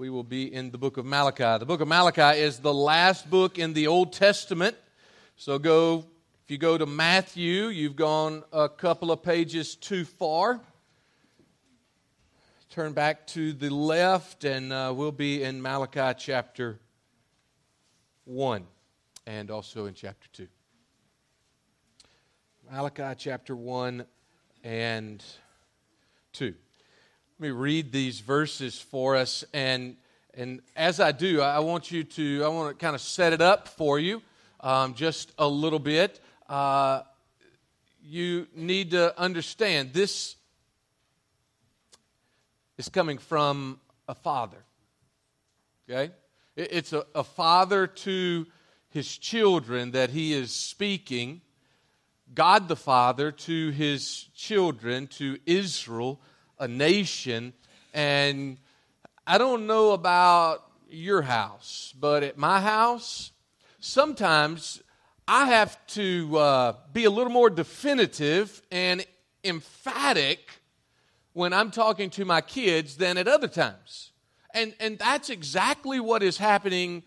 we will be in the book of Malachi. The book of Malachi is the last book in the Old Testament. So go, if you go to Matthew, you've gone a couple of pages too far. Turn back to the left, and uh, we'll be in Malachi chapter 1 and also in chapter 2. Malachi chapter 1 and 2. Let me read these verses for us and and as I do, I want you to I want to kind of set it up for you um, just a little bit. Uh, you need to understand this is coming from a father. Okay, it's a, a father to his children that he is speaking God the Father to his children, to Israel, a nation. And I don't know about your house, but at my house, sometimes I have to uh, be a little more definitive and emphatic when I'm talking to my kids than at other times. And, and that's exactly what is happening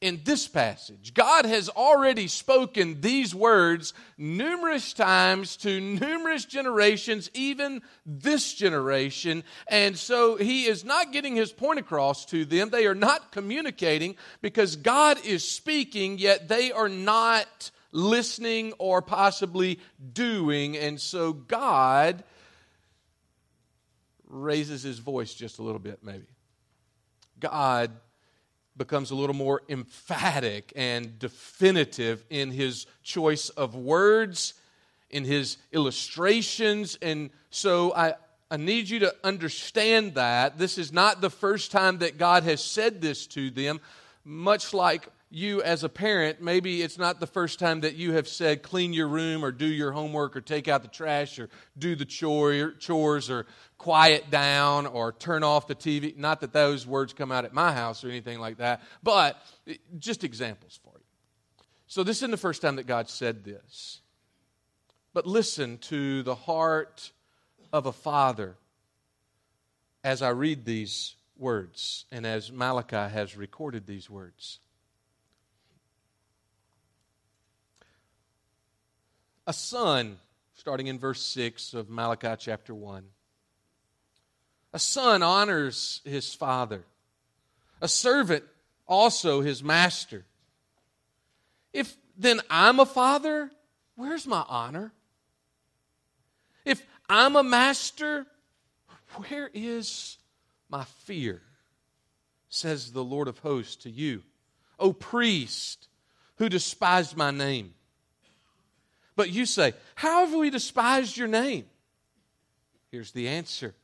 in this passage. God has already spoken these words numerous times to numerous generations, even this generation. And so he is not getting his point across to them. They are not communicating because God is speaking, yet they are not listening or possibly doing. And so God raises his voice just a little bit, maybe. God becomes a little more emphatic and definitive in his choice of words, in his illustrations. And so I, I need you to understand that. This is not the first time that God has said this to them, much like you as a parent, maybe it's not the first time that you have said, clean your room or do your homework or take out the trash or do the chore, chores or quiet down or turn off the TV. Not that those words come out at my house or anything like that, but just examples for you. So, this isn't the first time that God said this. But listen to the heart of a father as I read these words and as Malachi has recorded these words. A son, starting in verse 6 of Malachi chapter 1. A son honors his father, a servant also his master. If then I'm a father, where's my honor? If I'm a master, where is my fear? Says the Lord of hosts to you, O priest who despised my name. But you say, How have we despised your name? Here's the answer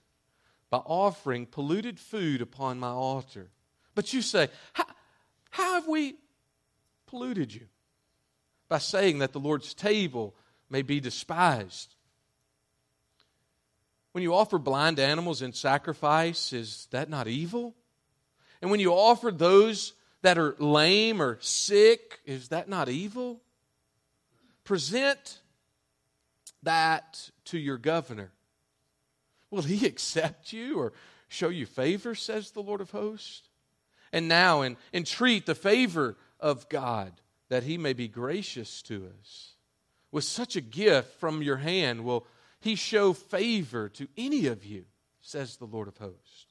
by offering polluted food upon my altar. But you say, How, have we polluted you? By saying that the Lord's table may be despised. When you offer blind animals in sacrifice, is that not evil? And when you offer those that are lame or sick, is that not evil? Present that to your governor. Will he accept you or show you favor, says the Lord of hosts? And now and entreat the favor of God that he may be gracious to us. With such a gift from your hand, will he show favor to any of you, says the Lord of hosts.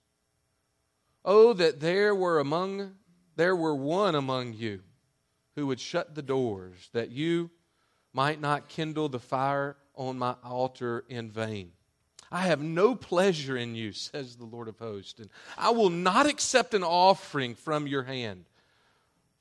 Oh, that there were among there were one among you who would shut the doors, that you might not kindle the fire on my altar in vain. I have no pleasure in you, says the Lord of hosts, and I will not accept an offering from your hand.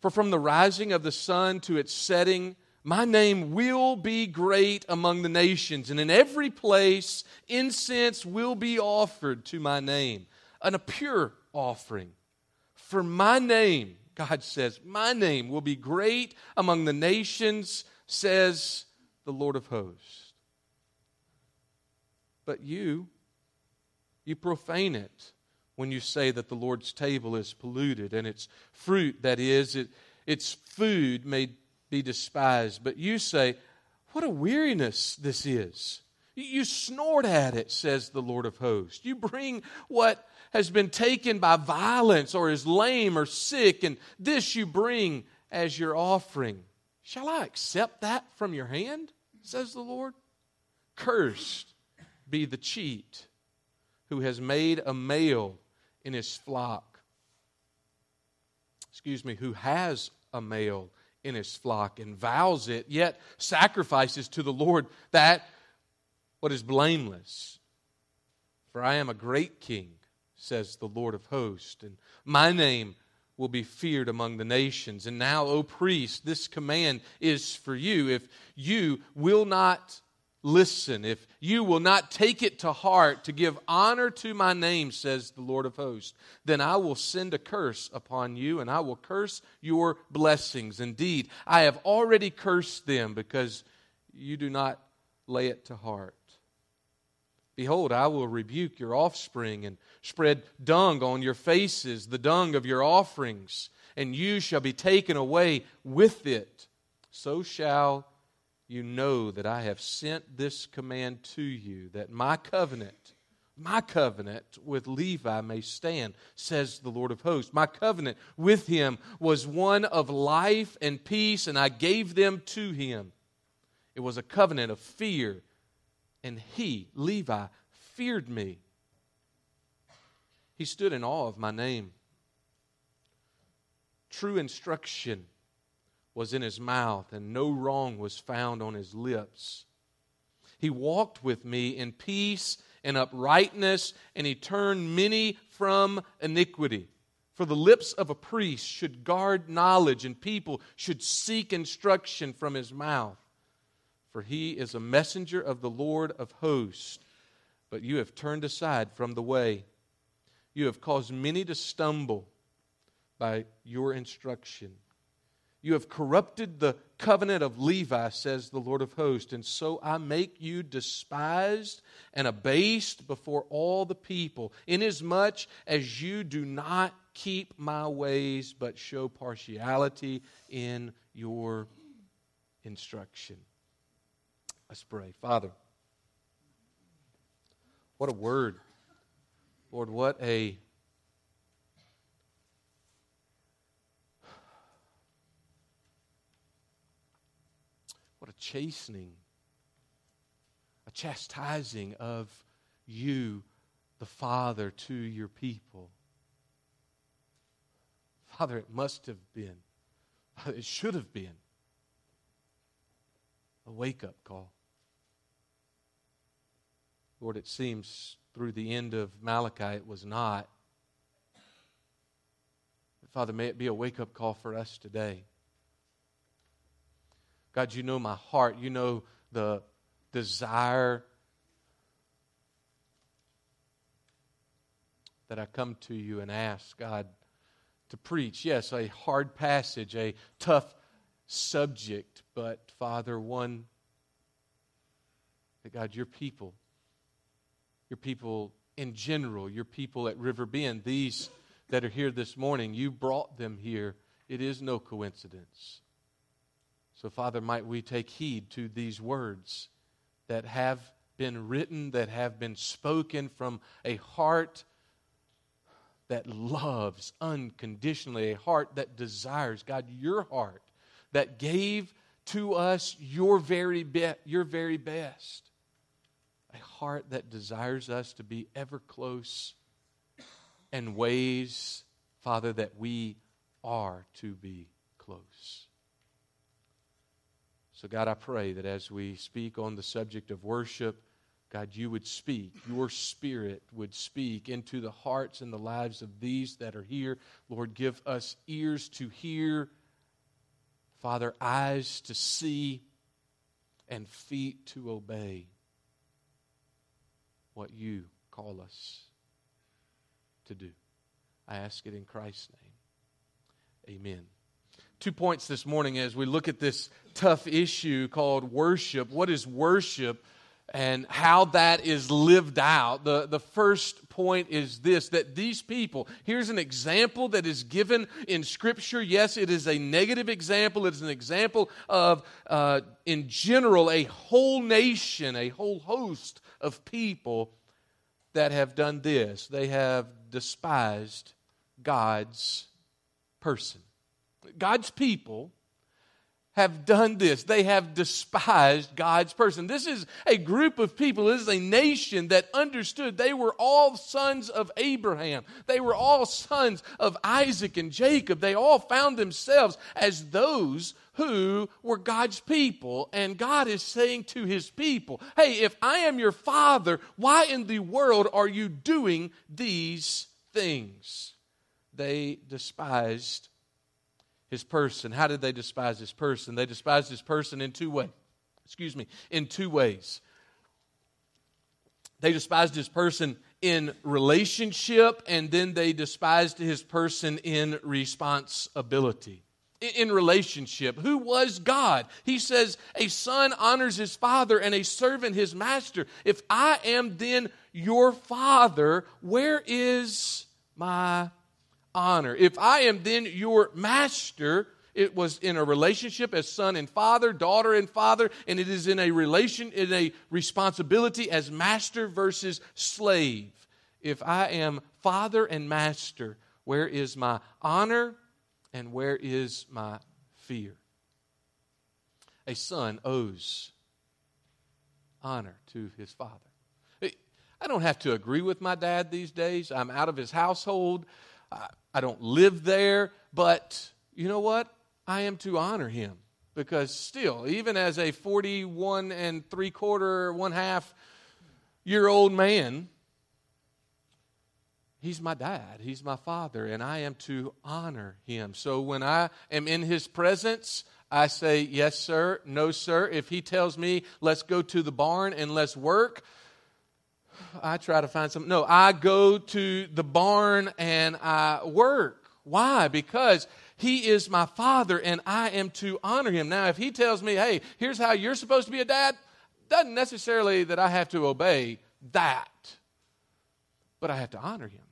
For from the rising of the sun to its setting, my name will be great among the nations, and in every place incense will be offered to my name, and a pure offering. For my name, God says, my name will be great among the nations says the Lord of hosts. But you, you profane it when you say that the Lord's table is polluted and its fruit, that is, it, its food may be despised. But you say, What a weariness this is. You snort at it, says the Lord of hosts. You bring what has been taken by violence or is lame or sick, and this you bring as your offering. Shall I accept that from your hand? says the Lord. Cursed be the cheat who has made a male in his flock. Excuse me, who has a male in his flock and vows it, yet sacrifices to the Lord that what is blameless. For I am a great king, says the Lord of hosts, and my name will be feared among the nations. And now, O priest, this command is for you. If you will not listen, if you will not take it to heart to give honor to my name, says the Lord of hosts, then I will send a curse upon you and I will curse your blessings. Indeed, I have already cursed them because you do not lay it to heart. Behold, I will rebuke your offspring and spread dung on your faces, the dung of your offerings, and you shall be taken away with it. So shall you know that I have sent this command to you, that my covenant, my covenant with Levi may stand, says the Lord of hosts. My covenant with him was one of life and peace, and I gave them to him. It was a covenant of fear and he, Levi, feared me. He stood in awe of my name. True instruction was in his mouth, and no wrong was found on his lips. He walked with me in peace and uprightness, and he turned many from iniquity. For the lips of a priest should guard knowledge, and people should seek instruction from his mouth for he is a messenger of the Lord of hosts. But you have turned aside from the way. You have caused many to stumble by your instruction. You have corrupted the covenant of Levi, says the Lord of hosts, and so I make you despised and abased before all the people, inasmuch as you do not keep my ways, but show partiality in your instruction. Let's pray. Father, what a word. Lord, what a what a chastening, a chastising of you, the Father, to your people. Father, it must have been, it should have been a wake up call. Lord, it seems through the end of Malachi it was not. But Father, may it be a wake up call for us today. God, you know my heart. You know the desire that I come to you and ask, God, to preach. Yes, a hard passage, a tough subject, but Father, one that God, your people your people in general, your people at River Bend, these that are here this morning, you brought them here. It is no coincidence. So, Father, might we take heed to these words that have been written, that have been spoken from a heart that loves unconditionally, a heart that desires, God, your heart that gave to us your very, be- your very best a heart that desires us to be ever close and ways, Father, that we are to be close. So, God, I pray that as we speak on the subject of worship, God, you would speak. Your spirit would speak into the hearts and the lives of these that are here. Lord, give us ears to hear, Father, eyes to see, and feet to obey what you call us to do. I ask it in Christ's name. Amen. Two points this morning as we look at this tough issue called worship. What is worship? and how that is lived out. The, the first point is this that these people, here's an example that is given in Scripture. Yes, it is a negative example, it is an example of, uh, in general, a whole nation, a whole host of people that have done this. They have despised God's person. God's people have done this. They have despised God's person. This is a group of people, this is a nation that understood they were all sons of Abraham. They were all sons of Isaac and Jacob. They all found themselves as those who were God's people. And God is saying to his people, Hey, if I am your father, why in the world are you doing these things? They despised his person. How did they despise his person? They despised his person in two ways. Excuse me, in two ways. They despised his person in relationship, and then they despised his person in responsibility in relationship. Who was God? He says, A son honors his father and a servant his master. If I am then your father, where is my honor? If I am then your master, it was in a relationship as son and father, daughter and father, and it is in a relation, in a responsibility as master versus slave. If I am father and master, where is my honor? And where is my fear? A son owes honor to his father. I don't have to agree with my dad these days. I'm out of his household. I don't live there. But you know what? I am to honor him because still, even as a 41 and three quarter, one half year old man, He's my dad. He's my father, and I am to honor him. So when I am in his presence, I say, Yes, sir. No, sir. If he tells me, Let's go to the barn and let's work, I try to find some. No, I go to the barn and I work. Why? Because he is my father and I am to honor him. Now, if he tells me, Hey, here's how you're supposed to be a dad, doesn't necessarily that I have to obey that, but I have to honor him.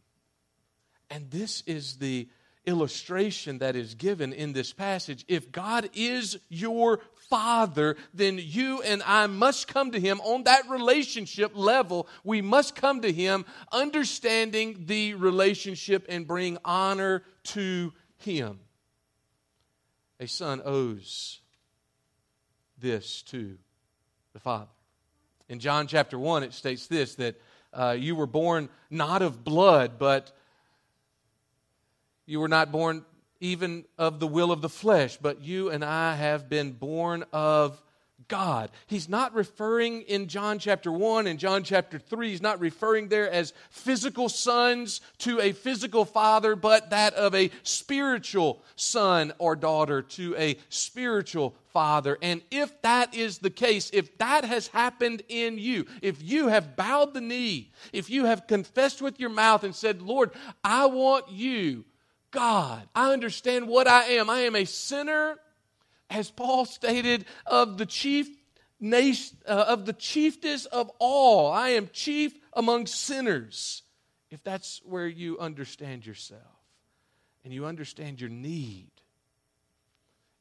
And this is the illustration that is given in this passage. If God is your Father, then you and I must come to Him on that relationship level. We must come to Him understanding the relationship and bring honor to Him. A son owes this to the Father. In John chapter 1, it states this that uh, you were born not of blood, but you were not born even of the will of the flesh, but you and I have been born of God. He's not referring in John chapter 1 and John chapter 3, he's not referring there as physical sons to a physical father, but that of a spiritual son or daughter to a spiritual father. And if that is the case, if that has happened in you, if you have bowed the knee, if you have confessed with your mouth and said, Lord, I want you God. I understand what I am. I am a sinner, as Paul stated, of the chief nation, uh, of the chiefest of all. I am chief among sinners. If that's where you understand yourself and you understand your need,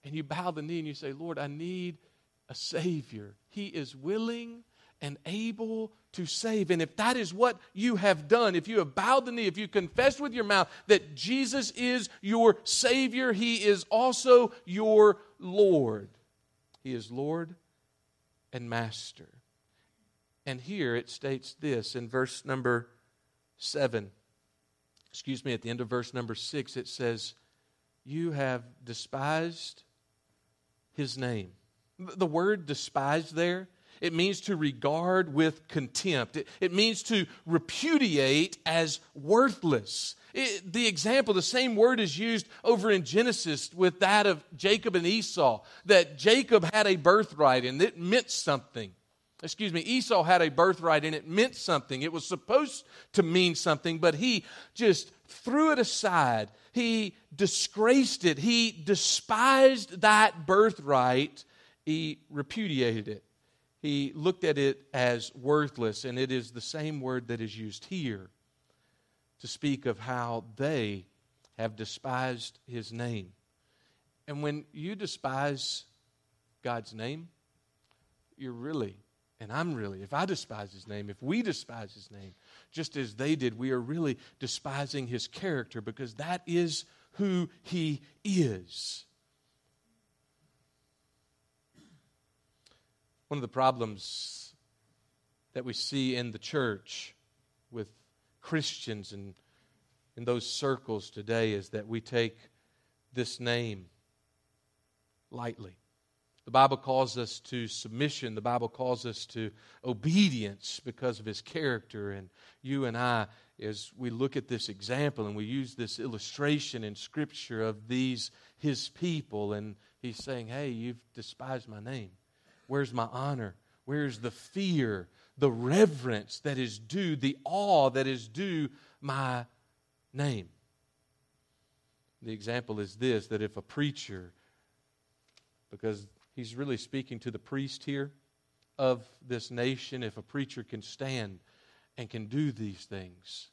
and you bow the knee and you say, Lord, I need a Savior. He is willing and able to save. And if that is what you have done, if you have bowed the knee, if you confessed with your mouth that Jesus is your Savior, He is also your Lord. He is Lord and Master. And here it states this in verse number 7. Excuse me, at the end of verse number 6, it says, You have despised His name. The word despised there it means to regard with contempt. It, it means to repudiate as worthless. It, the example, the same word is used over in Genesis with that of Jacob and Esau, that Jacob had a birthright and it meant something. Excuse me, Esau had a birthright and it meant something. It was supposed to mean something, but he just threw it aside. He disgraced it. He despised that birthright. He repudiated it he looked at it as worthless, and it is the same word that is used here to speak of how they have despised his name. And when you despise God's name, you're really, and I'm really, if I despise his name, if we despise his name, just as they did, we are really despising his character because that is who he is. One of the problems that we see in the church with Christians and in those circles today is that we take this name lightly. The Bible calls us to submission. The Bible calls us to obedience because of his character. And you and I, as we look at this example and we use this illustration in Scripture of these, his people, and he's saying, Hey, you've despised my name. Where's my honor? Where's the fear, the reverence that is due, the awe that is due my name? The example is this that if a preacher, because he's really speaking to the priest here of this nation. If a preacher can stand and can do these things,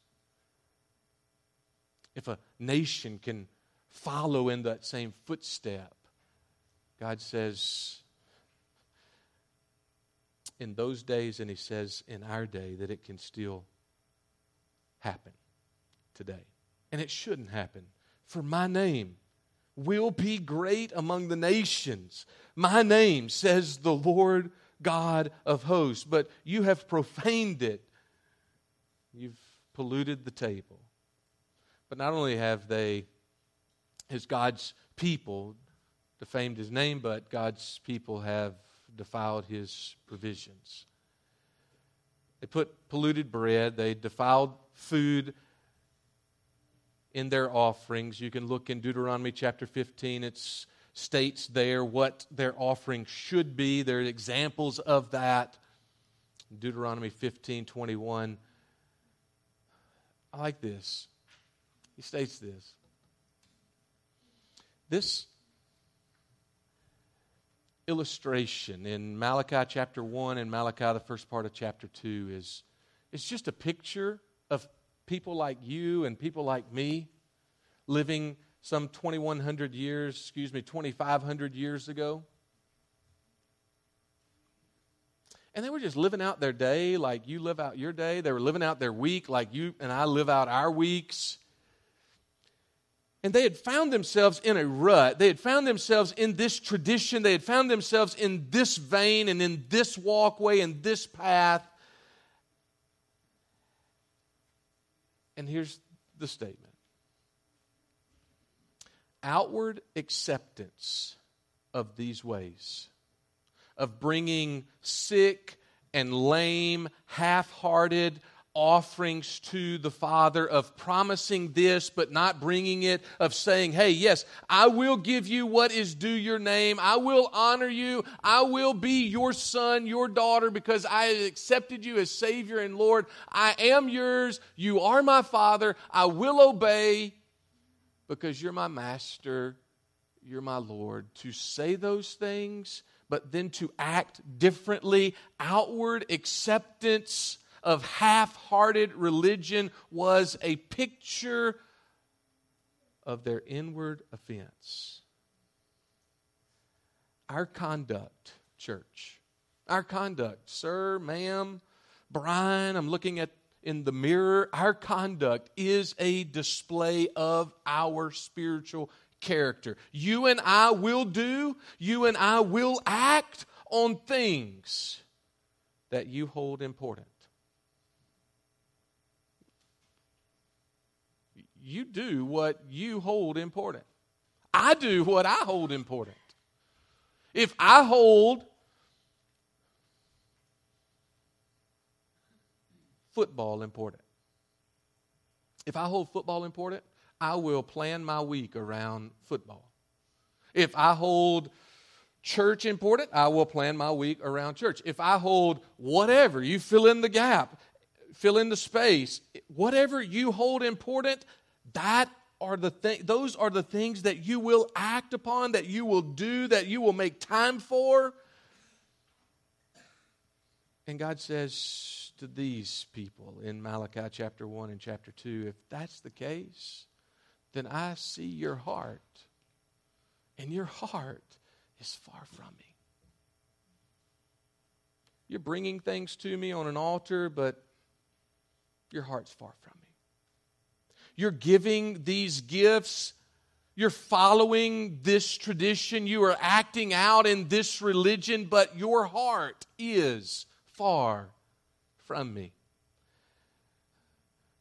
if a nation can follow in that same footstep, God says in those days, and He says in our day, that it can still happen today. And it shouldn't happen for my name will be great among the nations. My name, says the Lord God of hosts, but you have profaned it. You've polluted the table. But not only have they, as God's people, defamed his name, but God's people have defiled his provisions. They put polluted bread, they defiled food in their offerings. You can look in Deuteronomy chapter 15. It states there what their offering should be. There are examples of that. Deuteronomy 15 21. I like this. He states this. This illustration in Malachi chapter 1 and Malachi, the first part of chapter 2, is, it's just a picture of people like you and people like me living some 2100 years, excuse me, 2500 years ago. And they were just living out their day like you live out your day. They were living out their week like you and I live out our weeks. And they had found themselves in a rut. They had found themselves in this tradition. They had found themselves in this vein and in this walkway and this path. And here's the statement outward acceptance of these ways, of bringing sick and lame, half hearted, offerings to the Father, of promising this but not bringing it, of saying, hey, yes, I will give you what is due your name. I will honor you. I will be your son, your daughter, because I accepted you as Savior and Lord. I am yours. You are my Father. I will obey because you're my master. You're my Lord. To say those things, but then to act differently, outward acceptance of half hearted religion was a picture of their inward offense. Our conduct, church, our conduct, sir, ma'am, Brian, I'm looking at in the mirror, our conduct is a display of our spiritual character. You and I will do, you and I will act on things that you hold important. You do what you hold important. I do what I hold important. If I hold football important, if I hold football important, I will plan my week around football. If I hold church important, I will plan my week around church. If I hold whatever, you fill in the gap, fill in the space, whatever you hold important, that are the th- those are the things that you will act upon, that you will do, that you will make time for. And God says to these people in Malachi chapter 1 and chapter 2 if that's the case, then I see your heart. And your heart is far from me. You're bringing things to me on an altar, but your heart's far from me. You're giving these gifts. You're following this tradition. You are acting out in this religion, but your heart is far from me.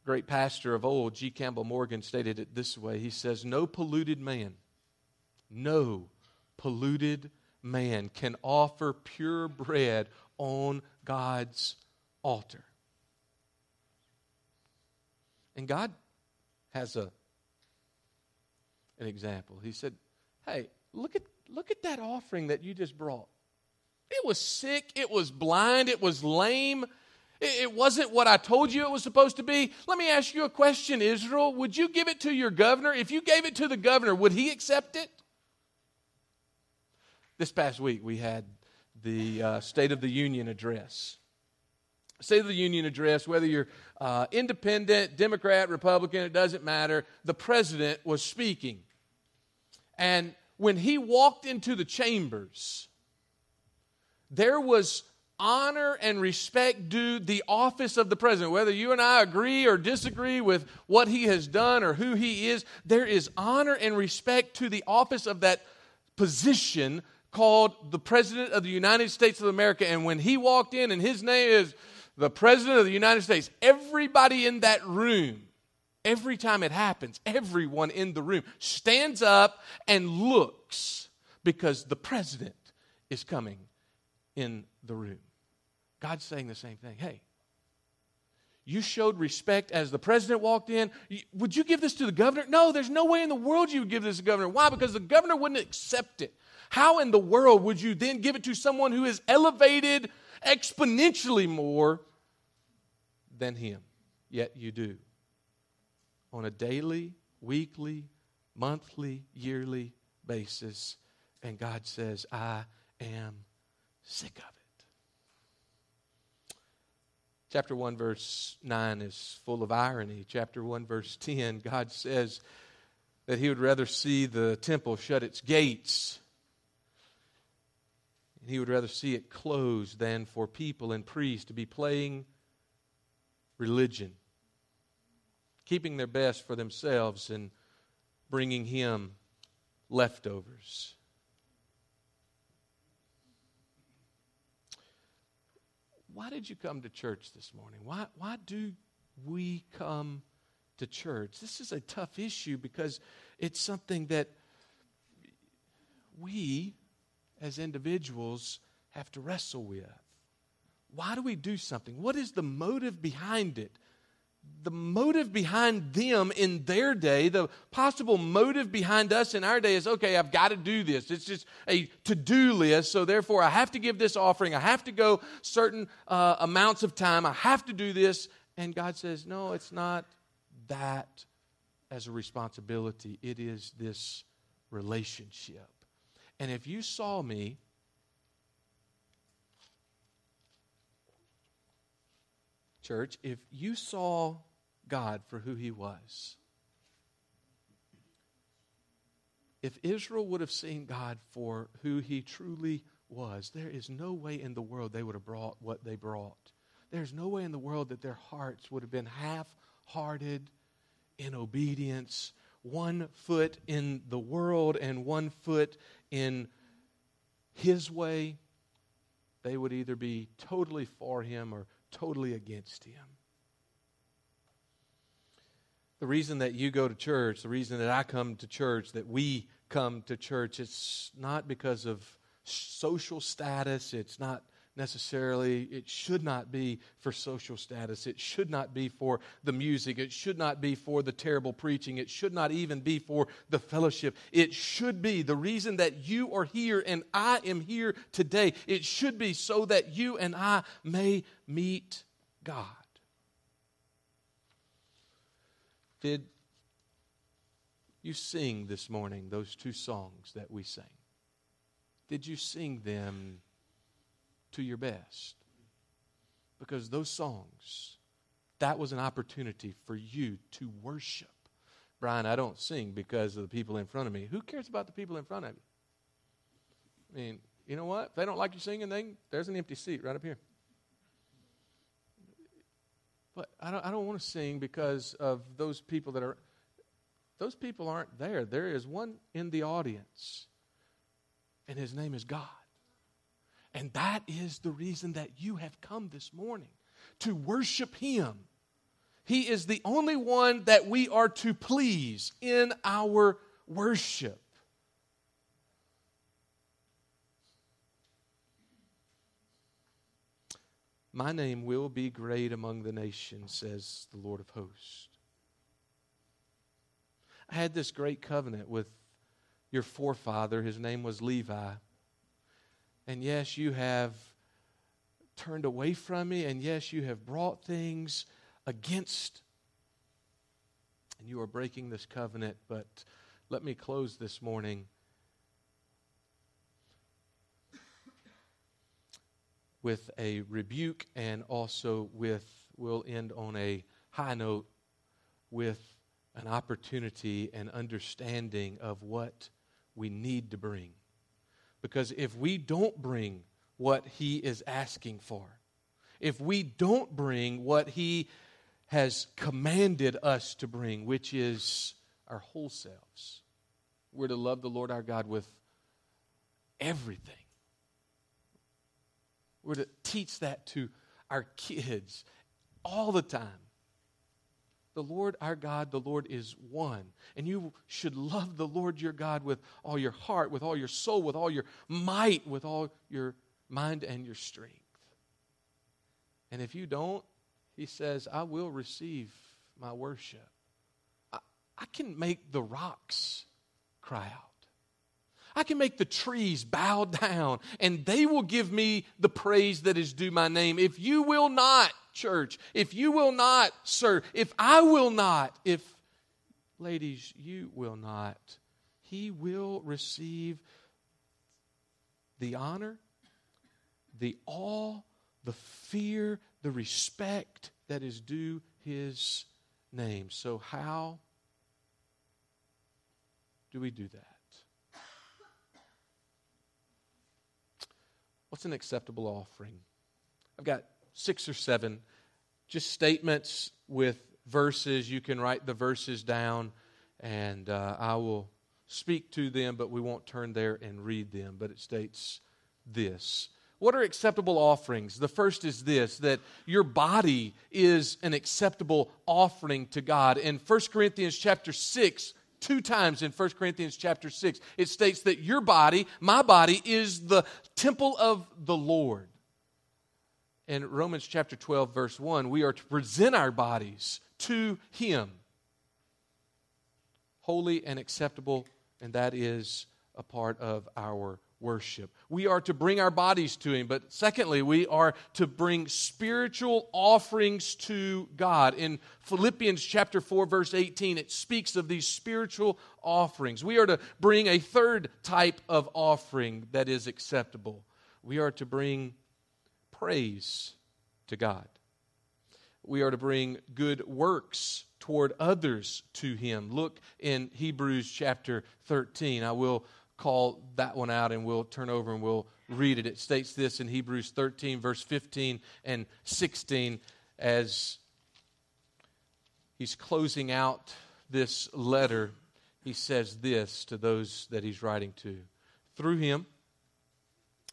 Great pastor of old, G. Campbell Morgan, stated it this way He says, No polluted man, no polluted man can offer pure bread on God's altar. And God has a an example. He said, "Hey, look at look at that offering that you just brought. It was sick, it was blind, it was lame. It, wasn't what I told you it was supposed to be. Let me ask you a question, Israel. Would you give it to your governor? If you gave it to the governor, would he accept it? This past week, we had the uh, State of the Union address. State of the Union address, whether you're uh, independent, Democrat, Republican, it doesn't matter. The president was speaking. And when he walked into the chambers, there was honor and respect due the office of the president. Whether you and I agree or disagree with what he has done or who he is, there is honor and respect to the office of that position called the President of the United States of America. And when he walked in, and his name is the President of the United States, everybody in that room, every time it happens, everyone in the room stands up and looks because the President is coming in the room. God's saying the same thing. Hey, you showed respect as the president walked in. Would you give this to the governor? No, there's no way in the world you would give this to the governor. Why? Because the governor wouldn't accept it. How in the world would you then give it to someone who is elevated exponentially more than him? Yet you do. On a daily, weekly, monthly, yearly basis. And God says, I am sick of it. Chapter 1, verse 9 is full of irony. Chapter 1, verse 10, God says that He would rather see the temple shut its gates he would rather see it closed than for people and priests to be playing religion, keeping their best for themselves and bringing him leftovers. Why did you come to church this morning? Why, why do we come to church? This is a tough issue because it's something that we as individuals have to wrestle with. Why do we do something? What is the motive behind it? The motive behind them in their day, the possible motive behind us in our day is okay, I've got to do this. It's just a to do list, so therefore I have to give this offering. I have to go certain uh, amounts of time. I have to do this. And God says, no, it's not that as a responsibility, it is this relationship. And if you saw me, church, if you saw God for who he was, if Israel would have seen God for who he truly was, there is no way in the world they would have brought what they brought. There's no way in the world that their hearts would have been half hearted in obedience, one foot in the world and one foot in his way, they would either be totally for him or totally against him. The reason that you go to church, the reason that I come to church, that we come to church, it's not because of social status, it's not necessarily, it should not be for social status. It should not be for the music. It should not be for the terrible preaching. It should not even be for the fellowship. It should be the reason that you are here and I am here today. It should be so that you and I may meet God. Did you sing this morning those two songs that we sang? Did you sing them to your best. Because those songs, that was an opportunity for you to worship. Brian, I don't sing because of the people in front of me. Who cares about the people in front of you? I mean, you know what? If they don't like you singing, there's an empty seat right up here. But I don't, I don't want to sing because of those people that are, those people aren't there. There is one in the audience, and his name is God. And that is the reason that you have come this morning to worship him. He is the only one that we are to please in our worship. My name will be great among the nations, says the Lord of hosts. I had this great covenant with your forefather. His name was Levi. And yes, you have turned away from me, and yes, you have brought things against, and you are breaking this covenant. But let me close this morning with a rebuke and also with, we'll end on a high note with an opportunity and understanding of what we need to bring. Because if we don't bring what He is asking for, if we don't bring what He has commanded us to bring, which is our whole selves, we're to love the Lord our God with everything we're to teach that to our kids all the time. The Lord our God, the Lord is one. And you should love the Lord your God with all your heart, with all your soul, with all your might, with all your mind and your strength. And if you don't, he says, I will receive my worship. I, I can make the rocks cry out. I can make the trees bow down and they will give me the praise that is due my name. If you will not, church, if you will not, sir, if I will not, if, ladies, you will not, he will receive the honor, the awe, the fear, the respect that is due his name. So, how do we do that? What's an acceptable offering? I've got six or seven just statements with verses. You can write the verses down, and uh, I will speak to them, but we won't turn there and read them. But it states this. What are acceptable offerings? The first is this that your body is an acceptable offering to God. In 1 Corinthians chapter 6, two times in 1 Corinthians chapter 6. It states that your body, my body, is the temple of the Lord. In Romans chapter 12, verse 1, we are to present our bodies to Him, holy and acceptable, and that is a part of our worship. We are to bring our bodies to Him, but secondly, we are to bring spiritual offerings to God. In Philippians chapter 4, verse 18, it speaks of these spiritual offerings. We are to bring a third type of offering that is acceptable. We are to bring praise to God. We are to bring good works toward others to Him. Look in Hebrews chapter 13. I will call that one out and we'll turn over and we'll read it. It states this in Hebrews 13, verse 15 and 16, as he's closing out this letter. He says this to those that he's writing to Through him,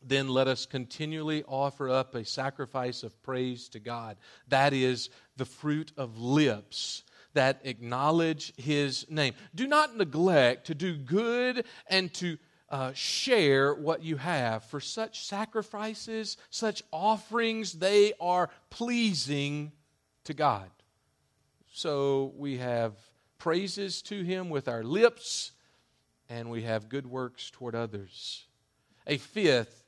then let us continually offer up a sacrifice of praise to God. That is the fruit of lips that acknowledge his name. Do not neglect to do good and to uh, share what you have. For such sacrifices, such offerings, they are pleasing to God. So we have praises to him with our lips, and we have good works toward others. A fifth,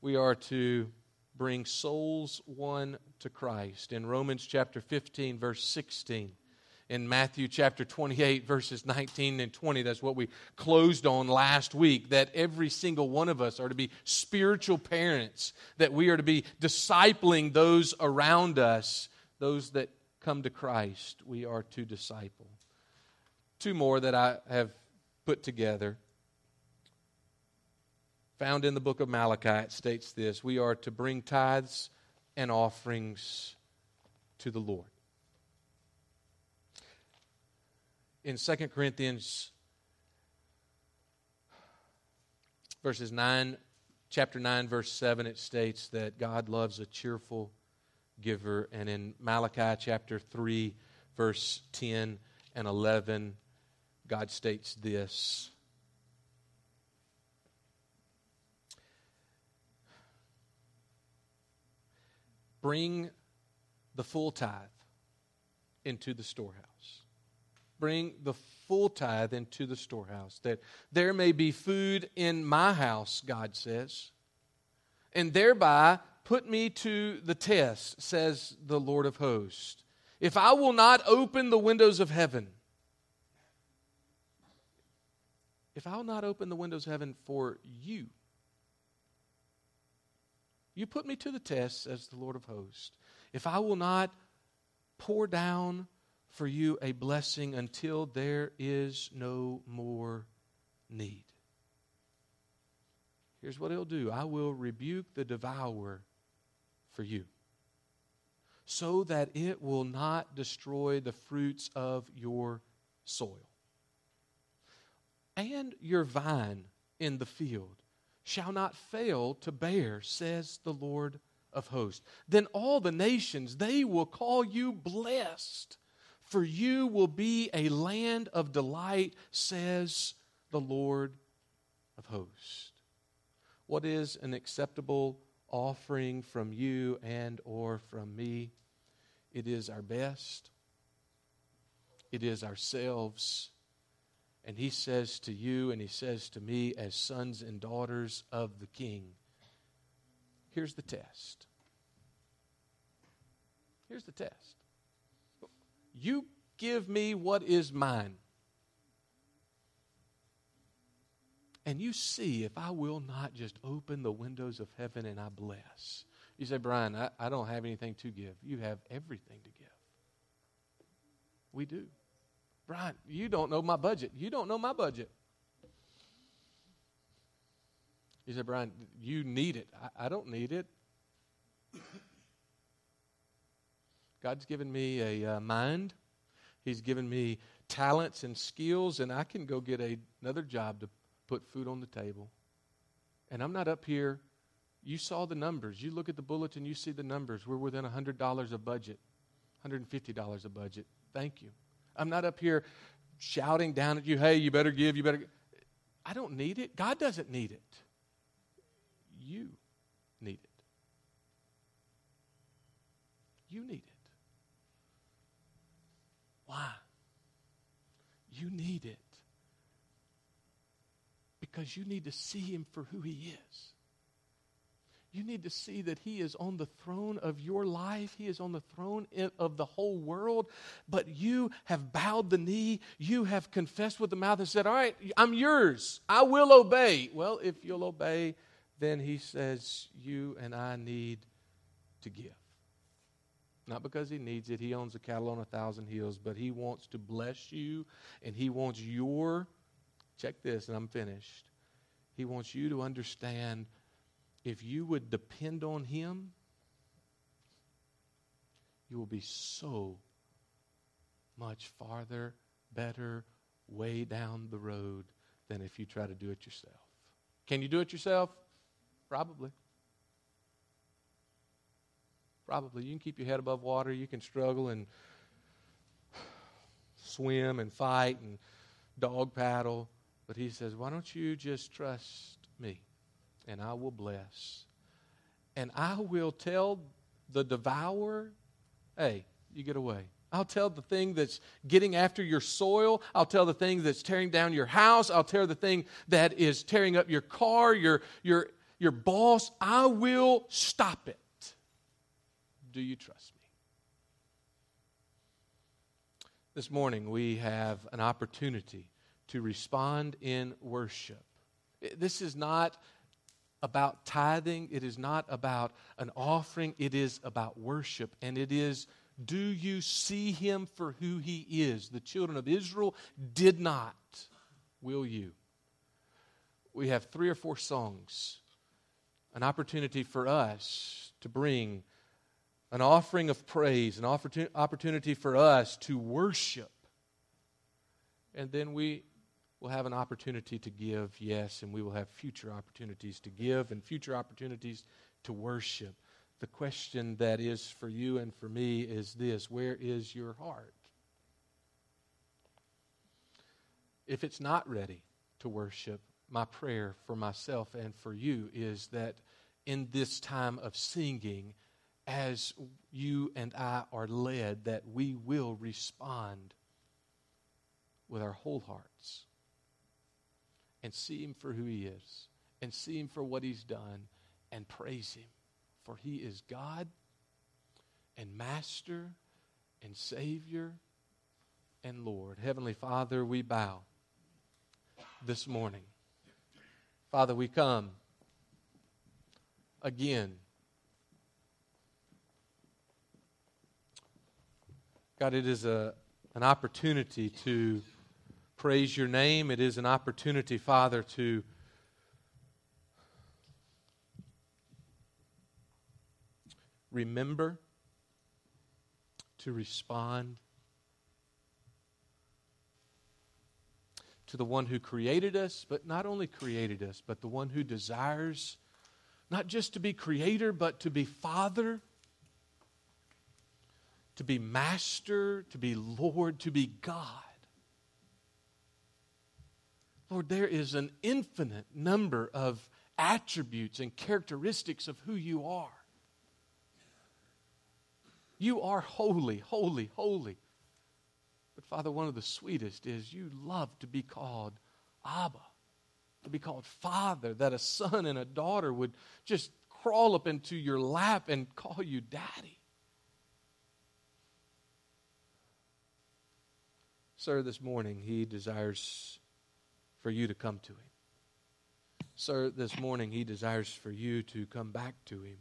we are to bring souls won to Christ. In Romans chapter 15, verse 16, in Matthew chapter 28, verses 19 and 20, that's what we closed on last week, that every single one of us are to be spiritual parents, that we are to be discipling those around us, those that come to Christ, we are to disciple. Two more that I have put together found in the book of Malachi, it states this We are to bring tithes and offerings to the Lord. In 2 Corinthians verses 9 chapter 9 verse 7 it states that God loves a cheerful giver and in Malachi chapter 3 verse 10 and 11 God states this Bring the full tithe into the storehouse. Bring the full tithe into the storehouse, that there may be food in my house, God says, and thereby put me to the test, says the Lord of hosts. If I will not open the windows of heaven, if I will not open the windows of heaven for you, you put me to the test, says the Lord of hosts. If I will not pour down for you a blessing until there is no more need. Here's what he'll do I will rebuke the devourer for you, so that it will not destroy the fruits of your soil. And your vine in the field shall not fail to bear, says the Lord of hosts. Then all the nations, they will call you blessed, for you will be a land of delight, says the Lord of hosts. What is an acceptable offering from you and or from me? It is our best. It is ourselves and he says to you and he says to me, as sons and daughters of the King, here's the test. Here's the test. You give me what is mine. And you see if I will not just open the windows of heaven and I bless. You say, Brian, I, I don't have anything to give. You have everything to give. We do. Brian, you don't know my budget. You don't know my budget. He said, Brian, you need it. I, I don't need it. God's given me a uh, mind. He's given me talents and skills, and I can go get a, another job to put food on the table. And I'm not up here. You saw the numbers. You look at the bulletin, you see the numbers. We're within $100 a budget, $150 a budget. Thank you. I'm not up here shouting down at you, hey, you better give, you better. I don't need it. God doesn't need it. You need it. You need it. Why? You need it because you need to see Him for who He is. You need to see that He is on the throne of your life. He is on the throne of the whole world. But you have bowed the knee. You have confessed with the mouth and said, All right, I'm yours. I will obey. Well, if you'll obey, then He says, You and I need to give. Not because He needs it. He owns the cattle on a thousand hills, but He wants to bless you and He wants your, check this, and I'm finished. He wants you to understand if you would depend on Him, you will be so much farther, better, way down the road than if you try to do it yourself. Can you do it yourself? Probably. Probably. You can keep your head above water. You can struggle and swim and fight and dog paddle. But he says, why don't you just trust me? And I will bless. And I will tell the devourer, hey, you get away. I'll tell the thing that's getting after your soil. I'll tell the thing that's tearing down your house. I'll tell the thing that is tearing up your car, your, your, your boss. I will stop it. Do you trust me? This morning, we have an opportunity to respond in worship. This is not about tithing, it is not about an offering, it is about worship. And it is do you see him for who he is? The children of Israel did not. Will you? We have three or four songs, an opportunity for us to bring an offering of praise, an opportunity for us to worship. And then we will have an opportunity to give, yes, and we will have future opportunities to give and future opportunities to worship. The question that is for you and for me is this Where is your heart? If it's not ready to worship, my prayer for myself and for you is that in this time of singing, as you and I are led, that we will respond with our whole hearts and see Him for who He is and see Him for what He's done and praise Him. For He is God and Master and Savior and Lord. Heavenly Father, we bow this morning. Father, we come again. God, it is a, an opportunity to praise your name. It is an opportunity, Father, to remember, to respond to the one who created us, but not only created us, but the one who desires not just to be creator, but to be father, to be master, to be Lord, to be God. Lord, there is an infinite number of attributes and characteristics of who you are. You are holy, holy, holy. But Father, one of the sweetest is you love to be called Abba, to be called Father, that a son and a daughter would just crawl up into your lap and call you Daddy. Sir, this morning he desires for you to come to him. Sir, this morning he desires for you to come back to him.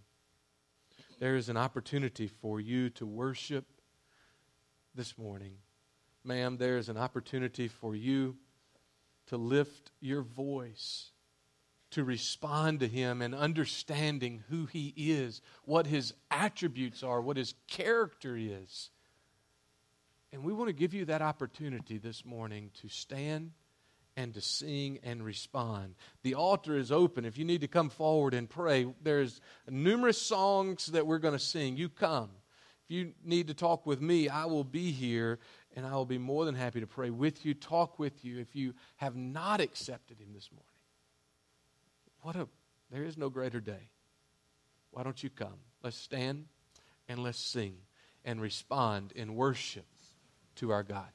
There is an opportunity for you to worship this morning. Ma'am, there is an opportunity for you to lift your voice, to respond to him and understanding who he is, what his attributes are, what his character is. And we want to give you that opportunity this morning to stand and to sing and respond. The altar is open. If you need to come forward and pray, there's numerous songs that we're going to sing. You come. If you need to talk with me, I will be here and I will be more than happy to pray with you, talk with you if you have not accepted him this morning. What a there is no greater day. Why don't you come? Let's stand and let's sing and respond in worship to our God.